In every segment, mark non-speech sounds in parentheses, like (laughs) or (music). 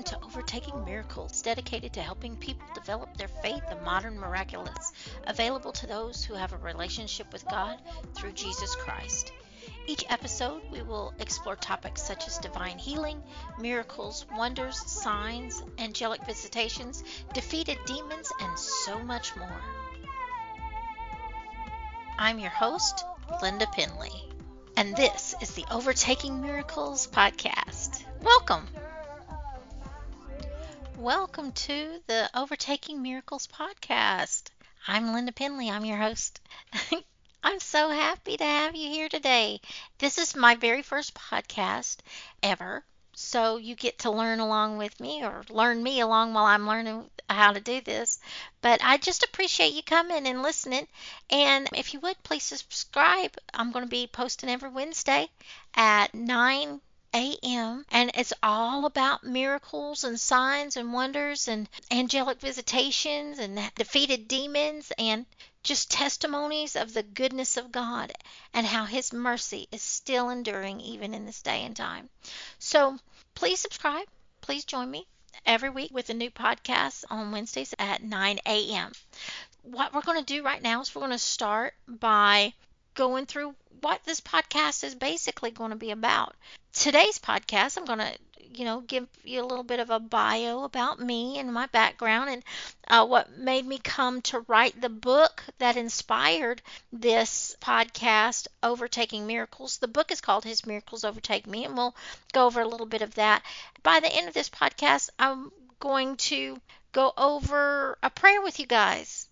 Welcome to Overtaking Miracles, dedicated to helping people develop their faith in modern miraculous, available to those who have a relationship with God through Jesus Christ. Each episode, we will explore topics such as divine healing, miracles, wonders, signs, angelic visitations, defeated demons, and so much more. I'm your host, Linda Pendley, and this is the Overtaking Miracles podcast. Welcome. Welcome to the Overtaking Miracles podcast. I'm Linda Pendley. I'm your host. (laughs) I'm so happy to have you here today. This is my very first podcast ever. So you get to learn along with me or learn me along while I'm learning how to do this. But I just appreciate you coming and listening. And if you would, please subscribe. I'm going to be posting every Wednesday at 9 a.m. and it's all about miracles and signs and wonders and angelic visitations and defeated demons and just testimonies of the goodness of God and how his mercy is still enduring even in this day and time. So please subscribe. Please join me every week with a new podcast on Wednesdays at 9 a.m. What we're going to do right now is we're going to start by going through what this podcast is basically going to be about. Today's podcast, I'm going to, you know, give you a little bit of a bio about me and my background and uh, what made me come to write the book that inspired this podcast, Overtaking Miracles. The book is called His Miracles Overtake Me, and we'll go over a little bit of that. By the end of this podcast, I'm going to go over a prayer with you guys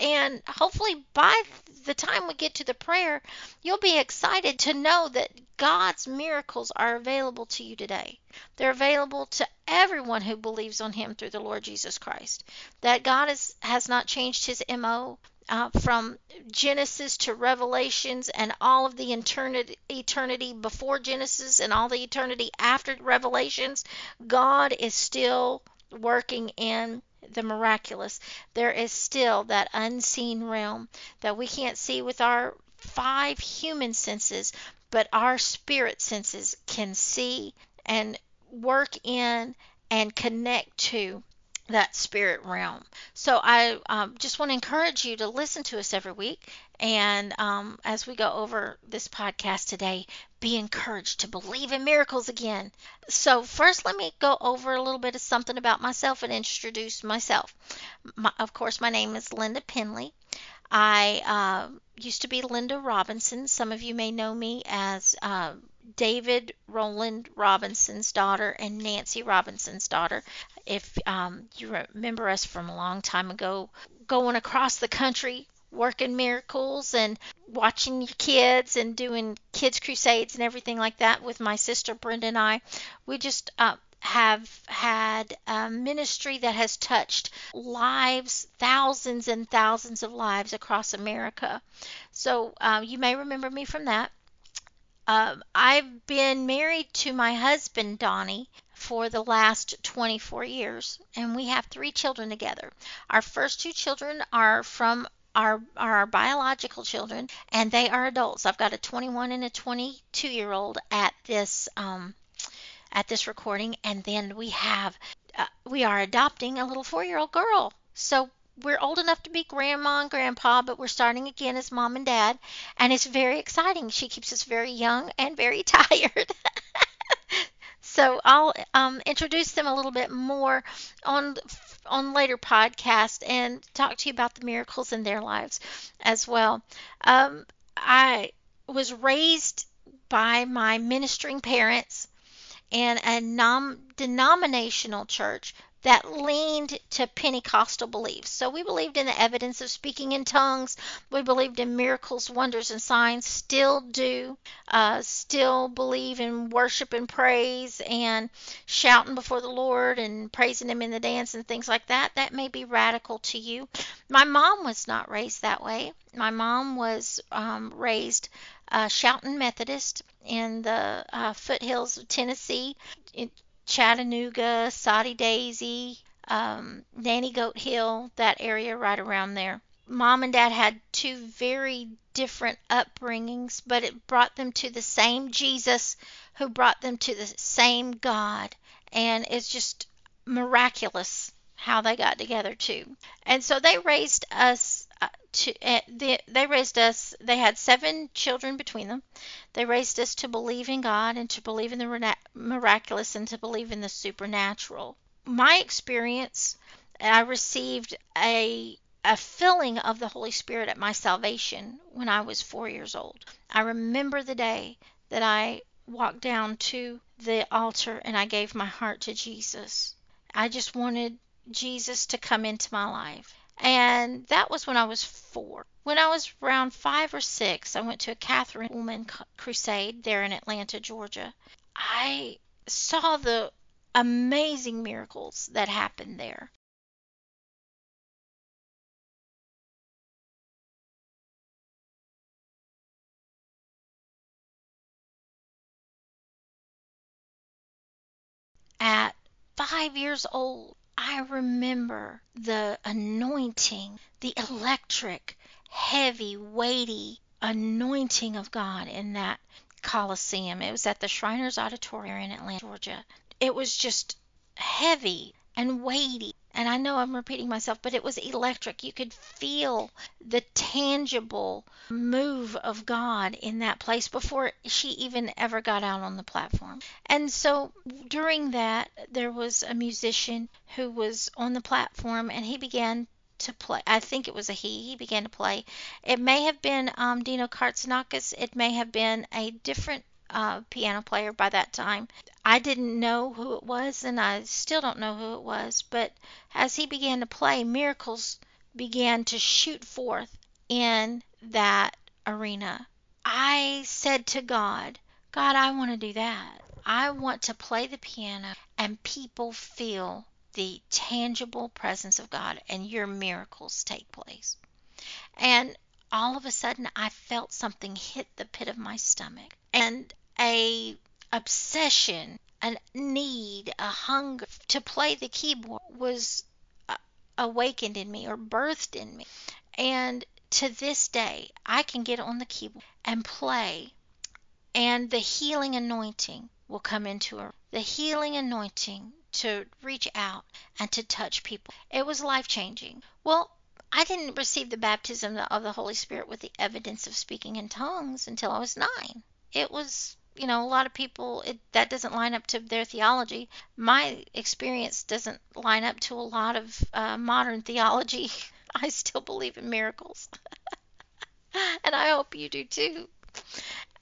and hopefully by the time we get to the prayer, you'll be excited to know that God's miracles are available to you today. They're available to everyone who believes on Him through the Lord Jesus Christ. That God has not changed His MO. Uh, from Genesis to Revelations and all of the eternity, eternity before Genesis and all the eternity after Revelations, God is still working in the miraculous, there is still that unseen realm that we can't see with our five human senses, but our spirit senses can see and work in and connect to that spirit realm. So I um, just want to encourage you to listen to us every week. And um, as we go over this podcast today, be encouraged to believe in miracles again. So, first, let me go over a little bit of something about myself and introduce myself. My, of course, my name is Linda Pendley. I uh, used to be Linda Robinson. Some of you may know me as uh, David Roland Robinson's daughter and Nancy Robinson's daughter. If um, you remember us from a long time ago, going across the country working miracles and watching your kids and doing kids crusades and everything like that with my sister Brenda and I. We just uh, have had a ministry that has touched lives, thousands and thousands of lives across America. So uh, you may remember me from that. Um, I've been married to my husband, Donnie, for the last 24 years, and we have three children together. Our first two children are from our are our biological children, and they are adults. I've got a 21 and a 22 year old at this um, at this recording, and then we have uh, we are adopting a little four year old girl. So we're old enough to be grandma and grandpa, but we're starting again as mom and dad, and it's very exciting. She keeps us very young and very (laughs) tired. (laughs) so I'll um, introduce them a little bit more on on later podcast and talk to you about the miracles in their lives as well. Um, I was raised by my ministering parents in a non denominational church that leaned to Pentecostal beliefs. So we believed in the evidence of speaking in tongues. We believed in miracles, wonders, and signs. Still do. Uh, still believe in worship and praise and shouting before the Lord and praising Him in the dance and things like that. That may be radical to you. My mom was not raised that way. My mom was um, raised uh, shouting Methodist in the uh, foothills of Tennessee. It, Chattanooga, Soddy Daisy, um, Nanny Goat Hill, that area right around there. Mom and dad had two very different upbringings, but it brought them to the same Jesus who brought them to the same God. And it's just miraculous how they got together too. And so they raised us to uh, they, they raised us they had seven children between them. They raised us to believe in God and to believe in the miraculous and to believe in the supernatural. My experience I received a a filling of the Holy Spirit at my salvation when I was 4 years old. I remember the day that I walked down to the altar and I gave my heart to Jesus. I just wanted Jesus to come into my life. And that was when I was four. When I was around five or six, I went to a Kathryn Kuhlman crusade there in Atlanta, Georgia. I saw the amazing miracles that happened there. At five years old, I remember the anointing, the electric, heavy, weighty anointing of God in that Coliseum. It was at the Shriners Auditorium in Atlanta, Georgia. It was just heavy and weighty. And I know I'm repeating myself, but it was electric. You could feel the tangible move of God in that place before she even ever got out on the platform. And so during that, there was a musician who was on the platform and he began to play. I think it was a he. He began to play. It may have been um, Dino Kartsonakis. It may have been a different uh, piano player by that time. I didn't know who it was, and I still don't know who it was, but as he began to play, miracles began to shoot forth in that arena. I said to God, God, I want to do that. I want to play the piano and people feel the tangible presence of God and your miracles take place. And all of a sudden, I felt something hit the pit of my stomach. And a obsession, a need, a hunger to play the keyboard was uh, awakened in me or birthed in me. And to this day, I can get on the keyboard and play, and the healing anointing will come into her. The healing anointing to reach out and to touch people. It was life changing. Well, I didn't receive the baptism of the Holy Spirit with the evidence of speaking in tongues until I was nine. It was you know, a lot of people it, that doesn't line up to their theology. My experience doesn't line up to a lot of uh, modern theology. (laughs) I still believe in miracles, (laughs) and I hope you do too.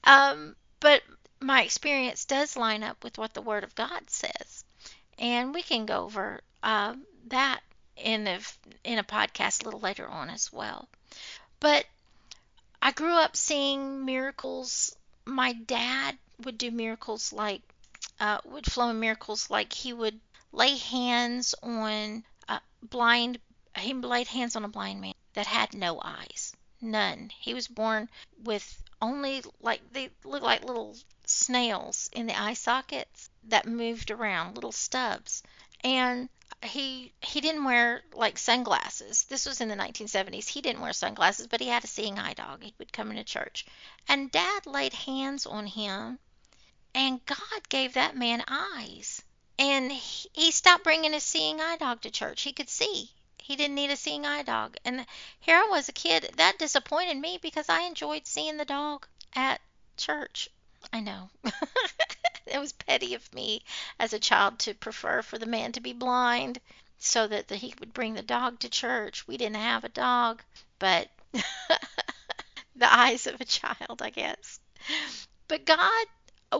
Um, but my experience does line up with what the Word of God says, and we can go over uh, that in a in a podcast a little later on as well. But I grew up seeing miracles my dad would do miracles like uh, would flow in miracles like he would lay hands on a blind he laid hands on a blind man that had no eyes none. He was born with only like they look like little snails in the eye sockets that moved around little stubs. And he he didn't wear like sunglasses. This was in the 1970s. He didn't wear sunglasses, but he had a seeing eye dog. He would come into church, and Dad laid hands on him, and God gave that man eyes. And he, he stopped bringing a seeing eye dog to church. He could see. He didn't need a seeing eye dog. And here I was a kid. That disappointed me because I enjoyed seeing the dog at church. I know. (laughs) it was petty of me as a child to prefer for the man to be blind so that the, he would bring the dog to church. We didn't have a dog, but (laughs) the eyes of a child, I guess. But God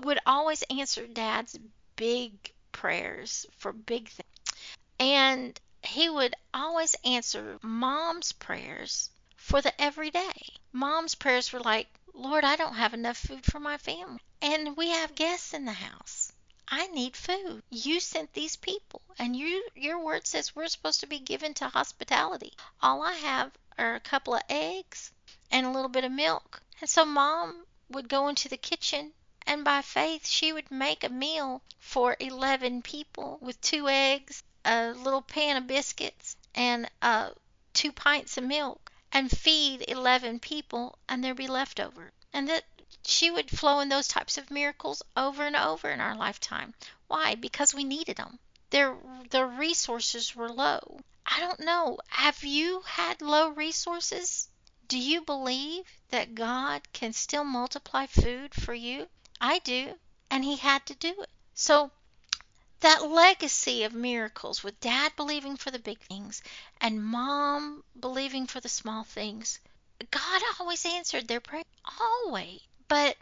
would always answer dad's big prayers for big things. And he would always answer mom's prayers for the everyday. Mom's prayers were like, Lord, I don't have enough food for my family. And we have guests in the house. I need food. You sent these people, and you your word says we're supposed to be given to hospitality. All I have are a couple of eggs and a little bit of milk. And so mom would go into the kitchen and by faith she would make a meal for 11 people with two eggs, a little pan of biscuits, and uh, two pints of milk and feed 11 people and there'd be leftover. And that she would flow in those types of miracles over and over in our lifetime. Why? Because we needed them. their their resources were low. I don't know. Have you had low resources? Do you believe that God can still multiply food for you? I do, and He had to do it. So that legacy of miracles with dad believing for the big things and mom believing for the small things, God always answered their prayer. Always. But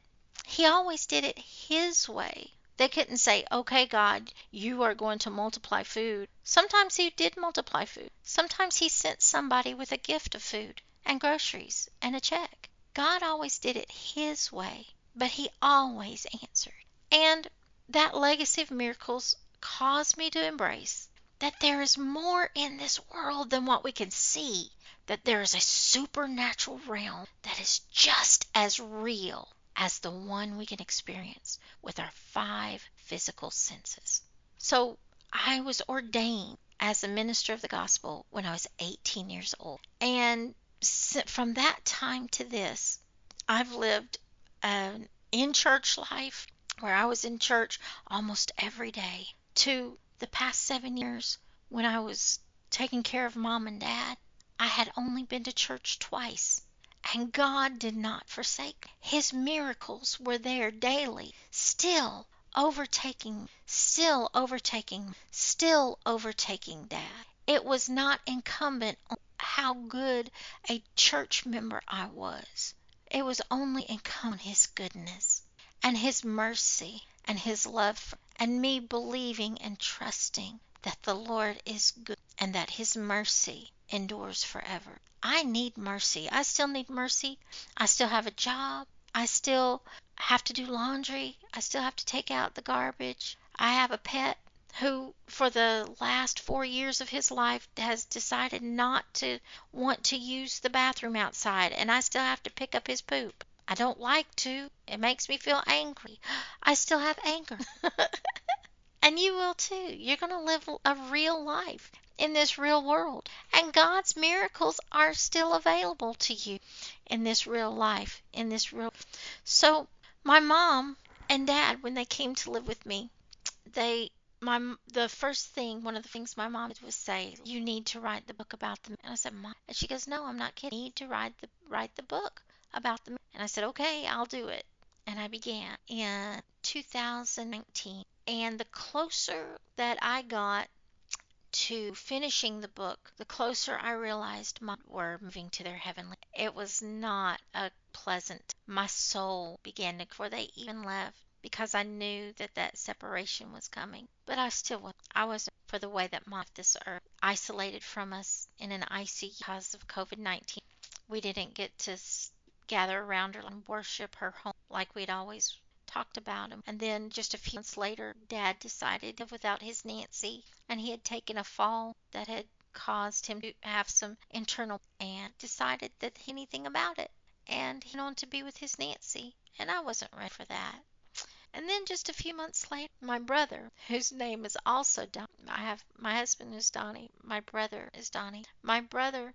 He always did it His way. They couldn't say, okay, God, you are going to multiply food. Sometimes He did multiply food. Sometimes He sent somebody with a gift of food and groceries and a check. God always did it His way, but He always answered. And that legacy of miracles caused me to embrace that there is more in this world than what we can see, that there is a supernatural realm that is just as real as the one we can experience with our five physical senses. So I was ordained as a minister of the gospel when I was 18 years old. And from that time to this, I've lived an in church life where I was in church almost every day to the past seven years when I was taking care of mom and dad, I had only been to church twice. And God did not forsake. His miracles were there daily, still overtaking, still overtaking, still overtaking dad. It was not incumbent on how good a church member I was. It was only incumbent on his goodness and his mercy and his love and me believing and trusting that the Lord is good and that his mercy endures forever. I need mercy. I still need mercy. I still have a job. I still have to do laundry. I still have to take out the garbage. I have a pet who, for the last four years of his life, has decided not to want to use the bathroom outside, and I still have to pick up his poop. I don't like to. It makes me feel angry. I still have anger. (laughs) and you will too. You're going to live a real life in this real world. And God's miracles are still available to you in this real life, in this real. So, my mom and dad when they came to live with me, they my the first thing, one of the things my mom did was say, "You need to write the book about them." And I said, "Mom," and she goes, "No, I'm not kidding. You need to write the write the book." About them. And I said, okay, I'll do it. And I began in 2019. And the closer that I got to finishing the book, the closer I realized my were moving to their heavenly. It was not a pleasant. My soul began to, before they even left, because I knew that that separation was coming. But I still was. I was for the way that my this earth isolated from us in an ICU because of COVID 19. We didn't get to gather around her and worship her home like we'd always talked about him. And then just a few months later, Dad decided without his Nancy, and he had taken a fall that had caused him to have some internal and decided that anything about it. And he went on to be with his Nancy, and I wasn't ready for that. And then just a few months later, my brother, whose name is also Don, I have my husband is Donnie, my brother is Donnie. My brother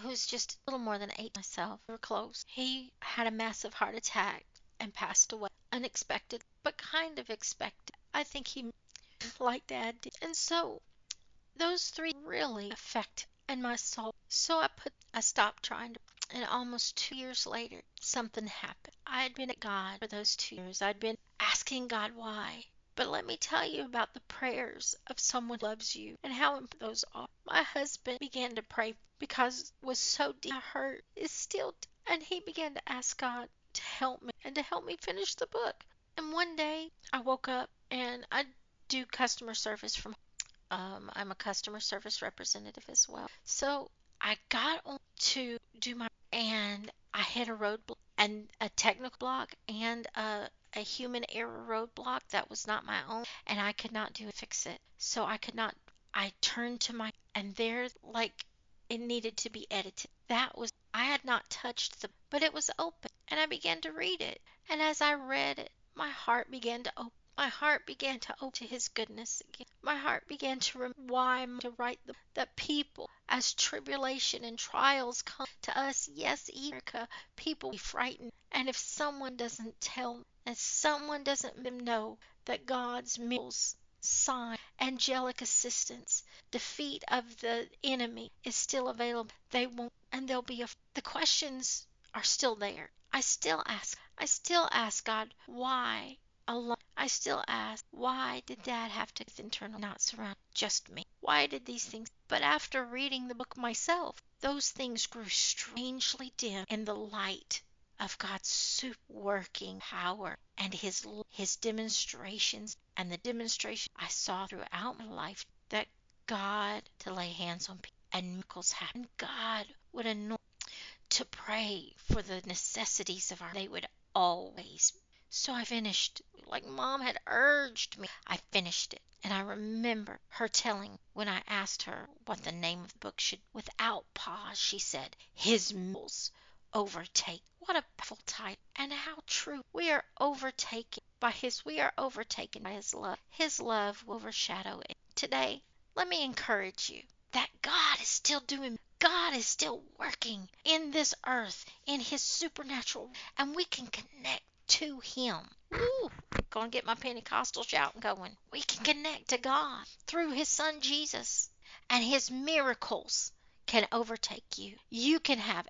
who's just a little more than eight myself. we're close. He had a massive heart attack and passed away unexpected, but kind of expected. I think he like dad did. And so those three really affect and my soul. So I put I stopped trying to and almost two years later something happened. I had been at God for those two years. I'd been asking God why. But let me tell you about the prayers of someone who loves you and how important those are. My husband began to pray because was so deep hurt. It's still and he began to ask God to help me and to help me finish the book. And one day I woke up and I do customer service from um, I'm a customer service representative as well. So I got on to do my and I hit a roadblock and a technical block and a a human error roadblock that was not my own and I could not do fix it. So I could not I turned to my and there like it needed to be edited. That was I had not touched the but it was open and I began to read it. And as I read it, my heart began to open. My heart began to open to his goodness again. My heart began to remember why to write the that people as tribulation and trials come to us, yes, Erica, people be frightened. And if someone doesn't tell and someone doesn't know that God's miracles sign, angelic assistance, defeat of the enemy is still available. They won't, and they'll be. A, the questions are still there. I still ask. I still ask God why alone. I still ask why did Dad have to internal not surround just me? Why did these things? But after reading the book myself, those things grew strangely dim in the light of God's super working power and his his demonstrations and the demonstration I saw throughout my life that God to lay hands on people and miracles happen. God would anoint to pray for the necessities of our they would always so I finished like mom had urged me. I finished it. And I remember her telling when I asked her what the name of the book should without pause she said, His Mules Overtake. What a powerful title and how true. We are overtaken by his we are overtaken by his love. His love will overshadow it. Today, let me encourage you that God is still doing God is still working in this earth in his supernatural and we can connect to him. Woo! Gonna get my Pentecostal shout going. We can connect to God through his son Jesus and his miracles can overtake you. You can have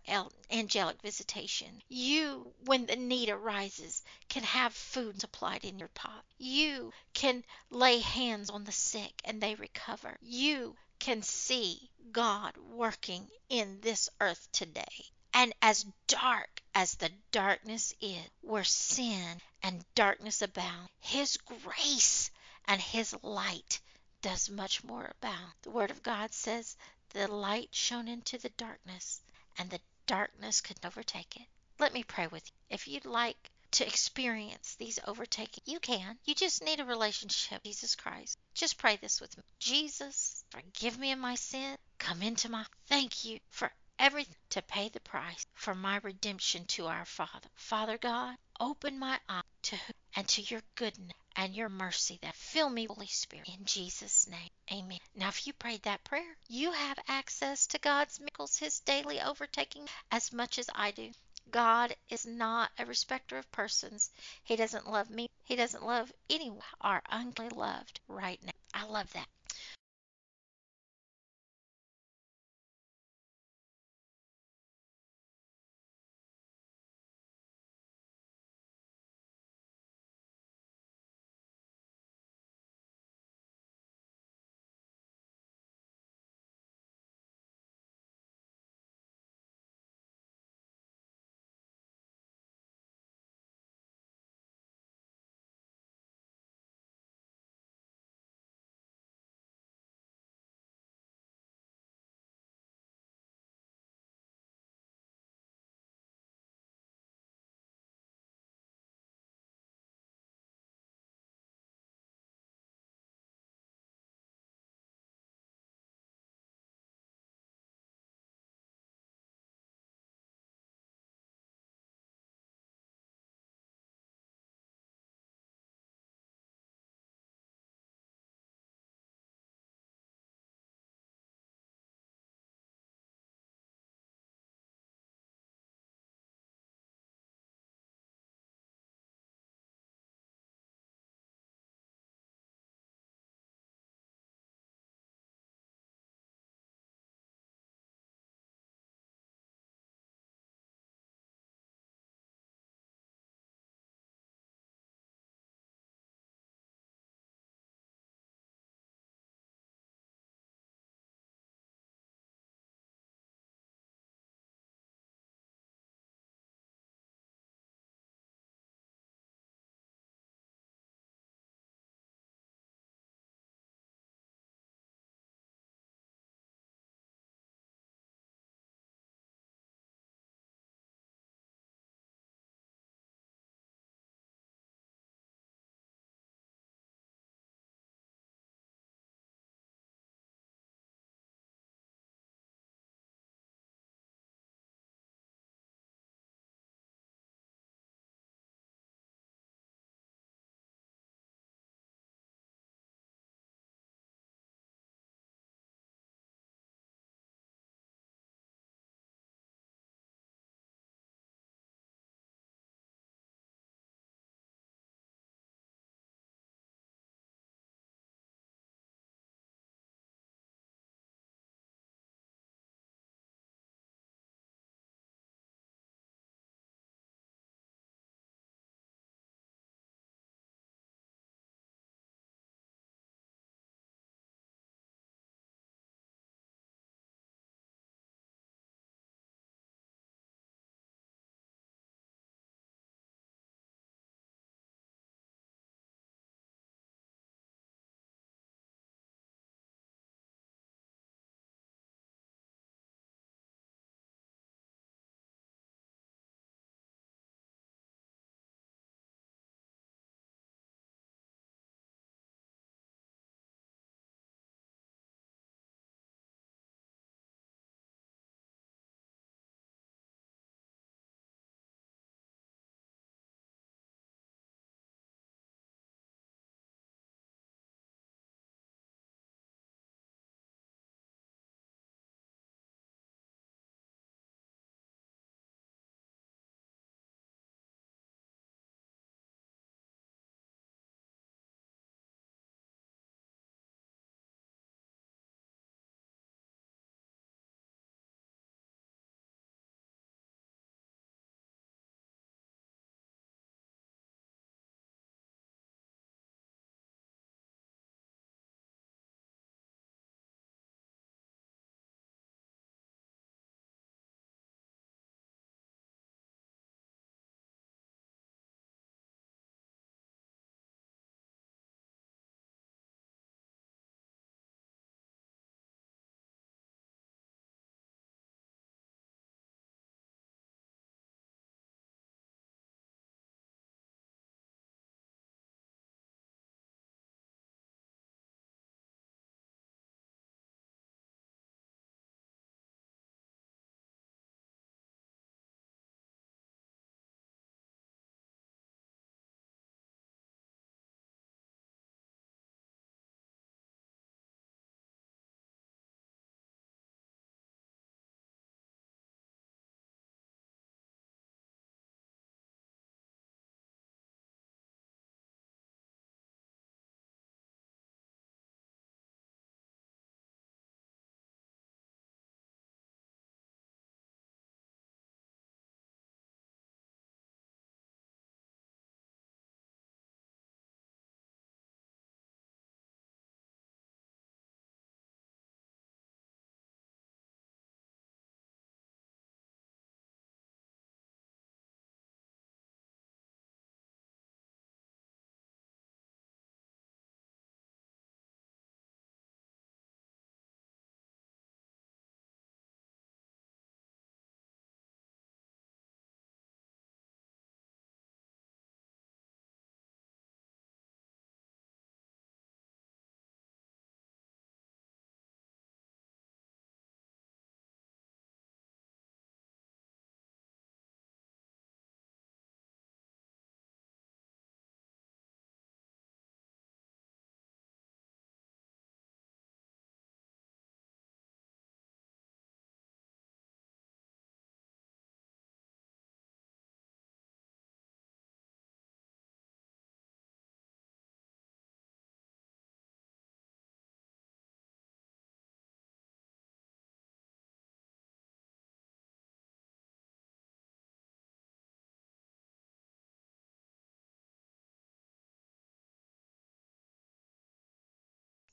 angelic visitation. You, when the need arises, can have food supplied in your pot. You can lay hands on the sick and they recover. You can see God working in this earth today. And as dark as the darkness is, where sin and darkness abound, His grace and His light does much more abound. The Word of God says, The light shone into the darkness, and the darkness could overtake it. Let me pray with you. If you'd like to experience these overtaking, you can. You just need a relationship with Jesus Christ. Just pray this with me. Jesus, forgive me of my sin. Come into my thank you for everything to pay the price for my redemption to our Father. Father God, open my eyes to and to your goodness and your mercy that fill me, Holy Spirit. In Jesus' name, amen. Now, if you prayed that prayer, you have access to God's miracles, His daily overtaking, as much as I do. God is not a respecter of persons. He doesn't love me. He doesn't love anyone are unloved right now. I love that.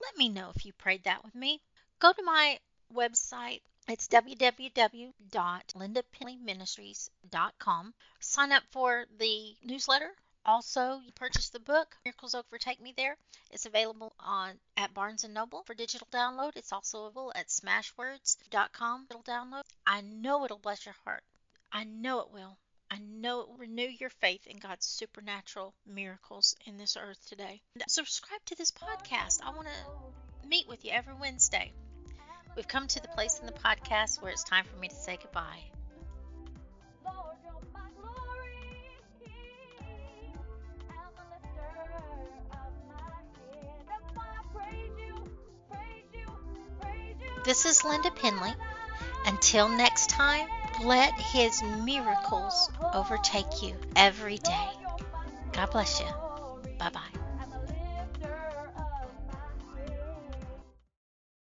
Let me know if you prayed that with me. Go to my website. It's www.lindapendleyministries.com. Sign up for the newsletter. Also, you purchase the book Miracles Overtake Me there. It's available on at Barnes and Noble for digital download. It's also available at smashwords.com digital download. I know it'll bless your heart. I know it will. I know it will renew your faith in God's supernatural miracles in this earth today. Subscribe to this podcast. I want to meet with you every Wednesday. We've come to the place in the podcast where it's time for me to say goodbye. This is Linda Pendley. Until next time, let His miracles overtake you every day. God bless you. Bye bye.